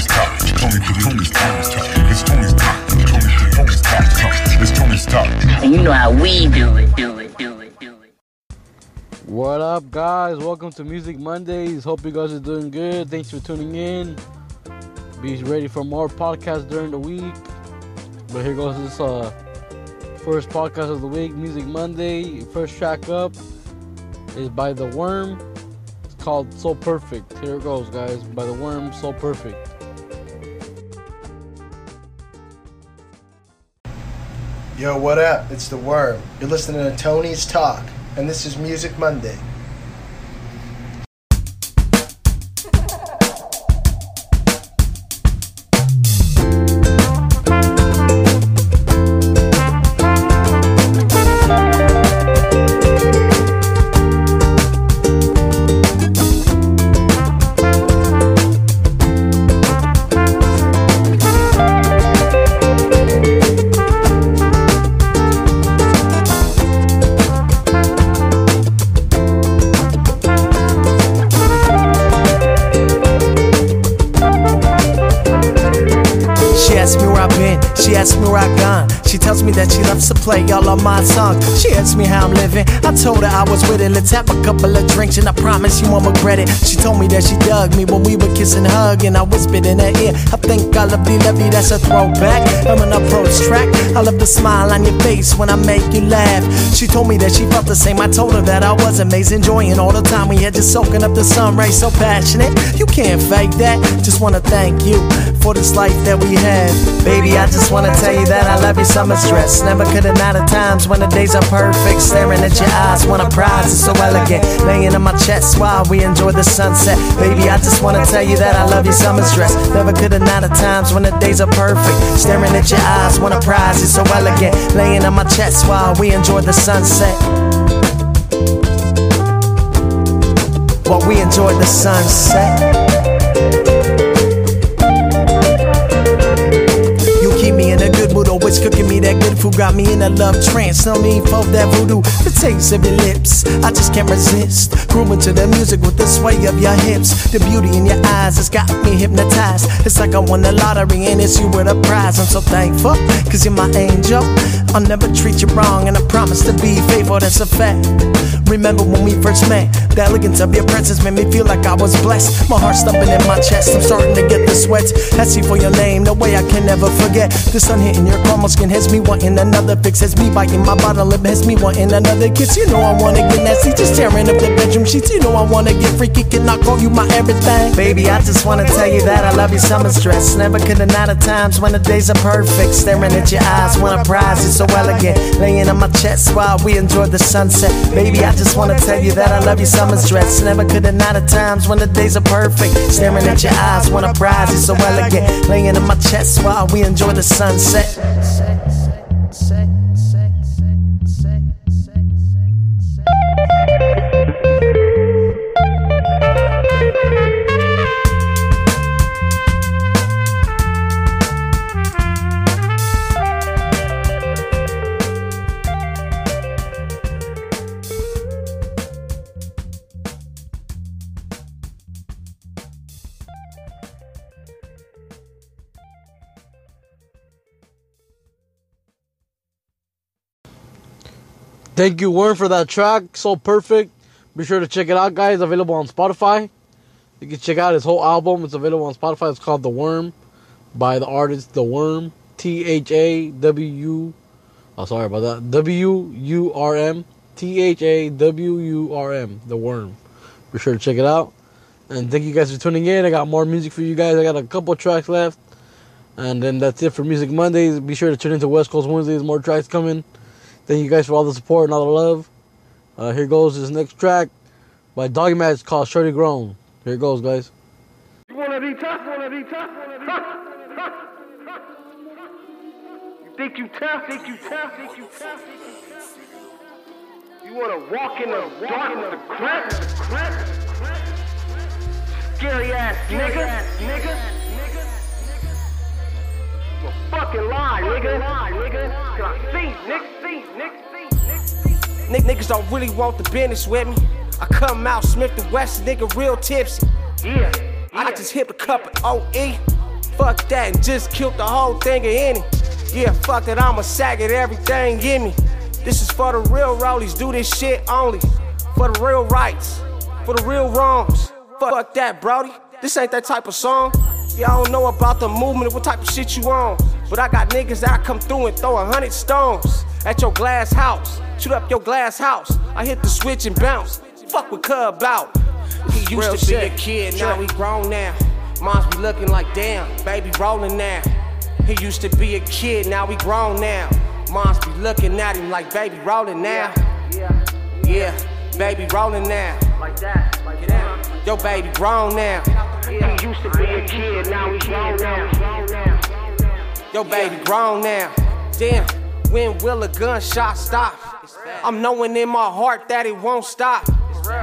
Tony's talk. Tony, Tony's Tony's talk. It's Tony's talk. Tony, Tony's talk. It's Tony's talk. And you know how we do it, do it, do it, do it. What up, guys? Welcome to Music Mondays. Hope you guys are doing good. Thanks for tuning in. Be ready for more podcasts during the week. But here goes this uh, first podcast of the week, Music Monday. First track up is by Tha Wurm. It's called So Perfect. Here it goes, guys. By Tha Wurm, So Perfect. Yo, what up? It's Tha Wurm. You're listening to Tony's Talk, and this is Music Monday. She where I gone. She tells me that she loves to play all of my songs. She asks me how I'm living. I told her I was with it. Let's have a couple of drinks and I promise you won't regret it. She told me that she dug me when we were kissing, hugging. I whispered in her ear, I think I love you, love you. That's a throwback. I'm an approach track. I love the smile on your face when I make you laugh. She told me that she felt the same. I told her that I was amazing, enjoying all the time we had just soaking up the sun rays, so passionate. You can't fake that. Just wanna thank you for this life that we had. Baby, I just wanna tell you that I love you, summer stress. Never could have not at times when the days are perfect. Staring at your eyes, when a prize is so elegant. Laying on my chest while we enjoy the sunset. Baby, I just wanna tell you that I love you, summer stress. Never could have not at times when the days are perfect. Staring at your eyes, when a prize is so elegant. Laying on my chest while we enjoy the sunset. While we enjoy the sunset. Good cooking me that good food. Got me in a love trance, no need for that voodoo. The taste of your lips, I just can't resist. Grooving to the music with the sway of your hips. The beauty in your eyes has got me hypnotized. It's like I won the lottery and it's you with a prize. I'm so thankful, cause you're my angel. I'll never treat you wrong, and I promise to be faithful, that's a fact. Remember when we first met? The elegance of your presence made me feel like I was blessed. My heart thumping in my chest, I'm starting to get the sweats. Asking for your name, no way I can never forget. The sun hitting your caramel skin has me wanting another fix. Has me biting my bottom lip, has me wanting another kiss. You know I wanna get nasty, just tearing up the bedroom sheets. You know I wanna get freaky, can I call you my everything? Baby, I just wanna tell you that I love you, summer stress. Never could have at times when the days are perfect. Staring at your eyes, when a prize is so elegant. Laying on my chest while we enjoy the sunset. Baby, I just wanna tell you that I love you, summer stress. Never could not at times when the days are perfect. Staring at your eyes, when a prize so elegant. Laying on my chest while we enjoy the sunset. Thank you, Wurm, for that track. So perfect. Be sure to check it out, guys. Available on Spotify. You can check out his whole album. It's available on Spotify. It's called Tha Wurm by the artist Tha Wurm. T H A W U. Oh, sorry about that. W U R M. T H A W U R M. Tha Wurm. Be sure to check it out. And thank you guys for tuning in. I got more music for you guys. I got a couple tracks left. And then that's it for Music Mondays. Be sure to tune into West Coast Wednesdays. More tracks coming. Thank you guys for all the support and all the love. Uh, here goes this next track by Doggy Maxx called Shorty Grown. Here it goes, guys. You wanna be tough? Wanna be tough? Wanna be tough? You think you tough? Think you tough? Think you tough? Think you tough? You wanna walk in the dark with the crap? Scary ass nigga, nigga, nigga. You a fucking lie, nigga. Lie, nigga. Can I see, nigga? See, nigga? See, nigga? Nick, niggas don't really want the business with me. I come out Smith the West, nigga, real tipsy. Yeah. I just hit a cup of OE. Fuck that and just killed the whole thing of any. Yeah, fuck it, I'ma sack it, everything in me. This is for the real rollies, do this shit only. For the real rights, for the real wrongs. Fuck that, Brody. This ain't that type of song. Yeah, I don't know about the movement, what type of shit you on. But I got niggas that I come through and throw a hundred stones at your glass house. Shoot up your glass house. I hit the switch and bounce. Fuck with Cub out. He used Real to be a kid, now he grown now. Moms be looking like damn, baby rolling now. He used to be a kid, now he grown now. Moms be looking at him like baby rolling now. Yeah, yeah baby rolling now. Like that, like that. Yo, baby grown now. He used to be a kid, now he's grown now. Yo, baby grown now. Damn, when will a gunshot stop? I'm knowing in my heart that it won't stop.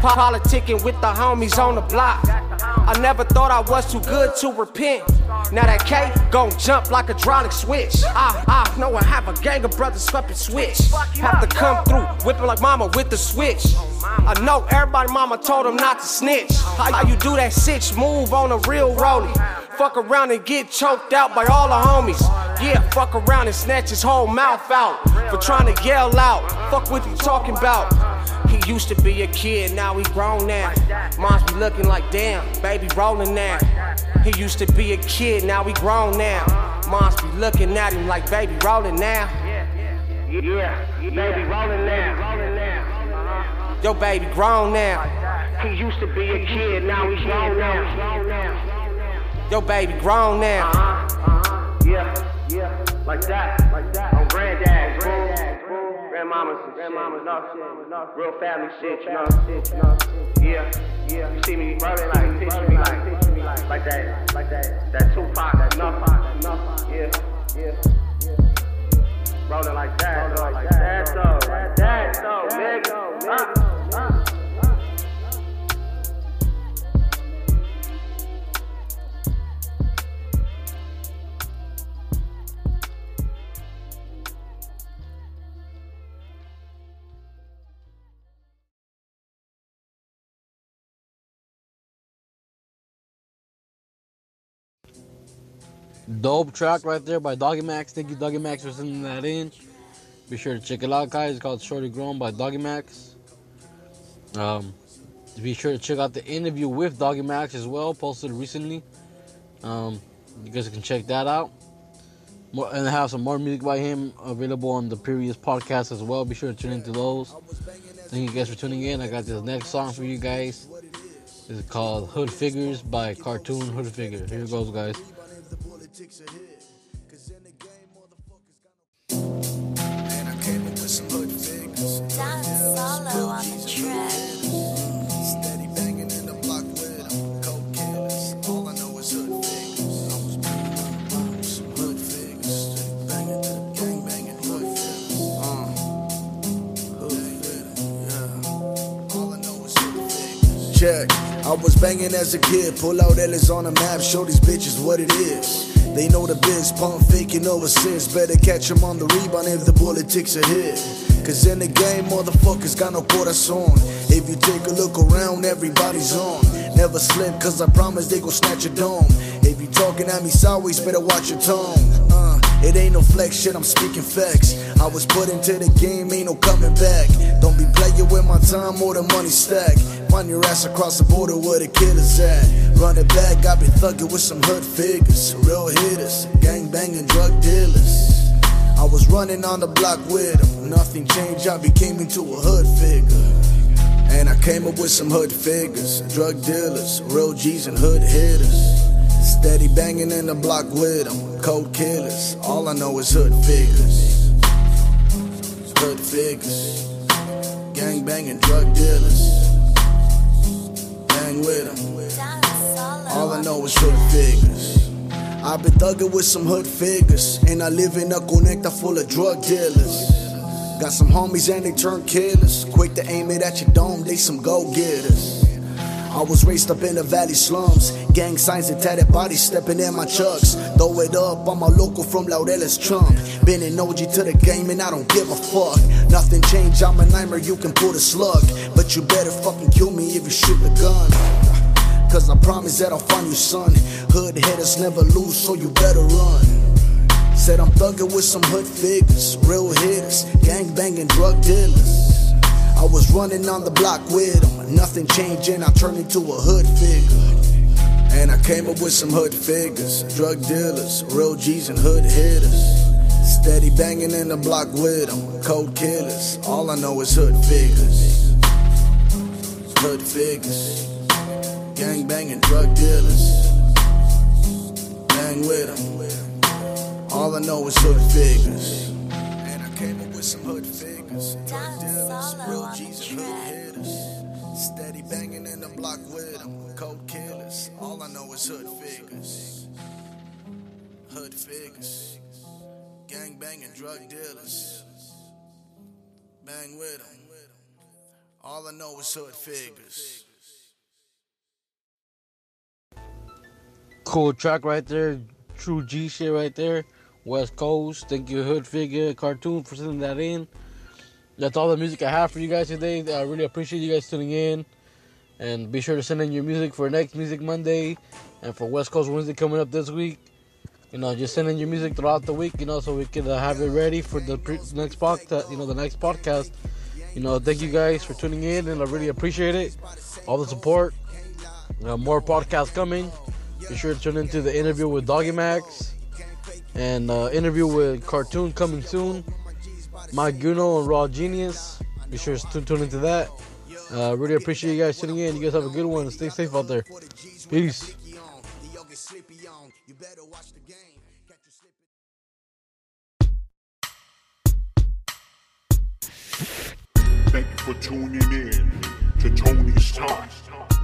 Politicking with the homies on the block. I never thought I was too good to repent. Now that K gon' jump like a hydraulic switch. I, I know I have a gang of brothers swept switch. Have to come through, whipping like mama with the switch. I know everybody mama told him not to snitch. How, how you do that sitch move on a real rollie? Fuck around and get choked out by all the homies. Yeah, fuck around and snatch his whole mouth out for trying to yell out. Fuck what you talking about. He used to be a kid, now he grown now. Moms be looking like damn, baby rolling now. He used to be a kid, now he grown now. Moms be looking at him like baby rolling now. Yeah, baby rolling now. Rolling now. Yo, baby grown now. He used to be a kid, now he's grown now. Yo, baby grown now. Uh-huh, uh huh, yeah, yeah, like that, like that. On granddad's boom, grandmama's, grandmama's, no shit, real family shit, you know. Yeah, yeah. You see me rolling like, picture me like, picture me like, like that, like that, that Tupac, that Tupac, that Yeah, yeah. Like that, rolling like that, Dope track right there by Doggy Maxx. Thank you, Doggy Maxx, for sending that in. Be sure to check it out, guys. It's called Shorty Grown by Doggy Maxx. Um, be sure to check out the interview with Doggy Maxx as well, posted recently. Um, you guys can check that out. More, and I have some more music by him available on the previous podcast as well. Be sure to tune into those. Thank you guys for tuning in. I got this next song for you guys. It's called Hood Figures by Cartoon Hood Figure. Here it goes, guys. Don Solo on the track. Steady banging in the block with 'em. Coke killers. All I know is hood figures. I was bringing up rhymes, some hood figures. Steady banging to the gang banging hood figures. Uh, hood figures, yeah. All I know is hood figures. Check. I was banging as a kid, pull out Ellis on the map, show these bitches what it is. They know the biz, pump faking no assist. Better catch 'em on the rebound if the bullet takes a hit. Cause in the game, motherfuckers got no corazon. If you take a look around, everybody's on. Never slip, cause I promise they gon' snatch your dome. If you talking at me sideways, better watch your tongue. Uh, it ain't no flex shit, I'm speaking facts. I was put into the game, ain't no coming back. Don't be playing with my time or the money stack. Find your ass across the border where the killers at. Run it back, I been thugging with some hood figures. Real hitters, gang banging drug dealers. I was running on the block with them. Nothing changed, I became into a hood figure. And I came up with some hood figures, drug dealers, real G's and hood hitters. Steady banging in the block with them, cold killers. All I know is hood figures. Hood figures, gang banging drug dealers. Know hood figures. I've been thugging with some hood figures, and I live in a connecta full of drug dealers. Got some homies and they turn killers. Quick to aim it at your dome, they some go getters. I was raised up in the valley slums. Gang signs and tatted bodies stepping in my chucks. Throw it up, I'm a local from Laureles Trump. Been an OG to the game and I don't give a fuck. Nothing changed, I'm a nightmare, you can pull the slug. But you better fucking kill me if you shoot the gun. Cause I promise that I'll find you, son. Hood hitters never lose, so you better run. Said I'm thugging with some hood figures, real hitters, gang banging drug dealers. I was running on the block with them, nothing changing, I turned into a hood figure. And I came up with some hood figures, drug dealers, real G's and hood hitters. Steady banging in the block with them, cold killers. All I know is hood figures. Hood figures. Gang banging drug dealers. Bang with them. All I know is hood figures. And I came up with some hood figures, drug dealers, real G's and hood hitters. Steady banging in the block with them, cold killers. All I know is hood figures. Hood figures. Gang banging drug dealers. Bang with them. All I know is hood figures. Cool track right there. True G shit right there. West Coast. Thank you, Hood Figure Cartoon, for sending that in. That's all the music I have for you guys today. I really appreciate you guys tuning in. And be sure to send in your music for next Music Monday and for West Coast Wednesday coming up this week. You know, just send in your music throughout the week, you know, so we can uh, have it ready for the pre- next podcast, you know, the next podcast. You know, thank you guys for tuning in, and I really appreciate it. All the support. More podcasts coming. Be sure to tune into the interview with Doggy Maxx and uh, interview with Cartoon coming soon. Mike Guno and Raw Genius. Be sure to tune, into that. Uh, really appreciate you guys tuning in. You guys have a good one. Stay safe out there. Peace. Thank you for tuning in to Tony's Talk,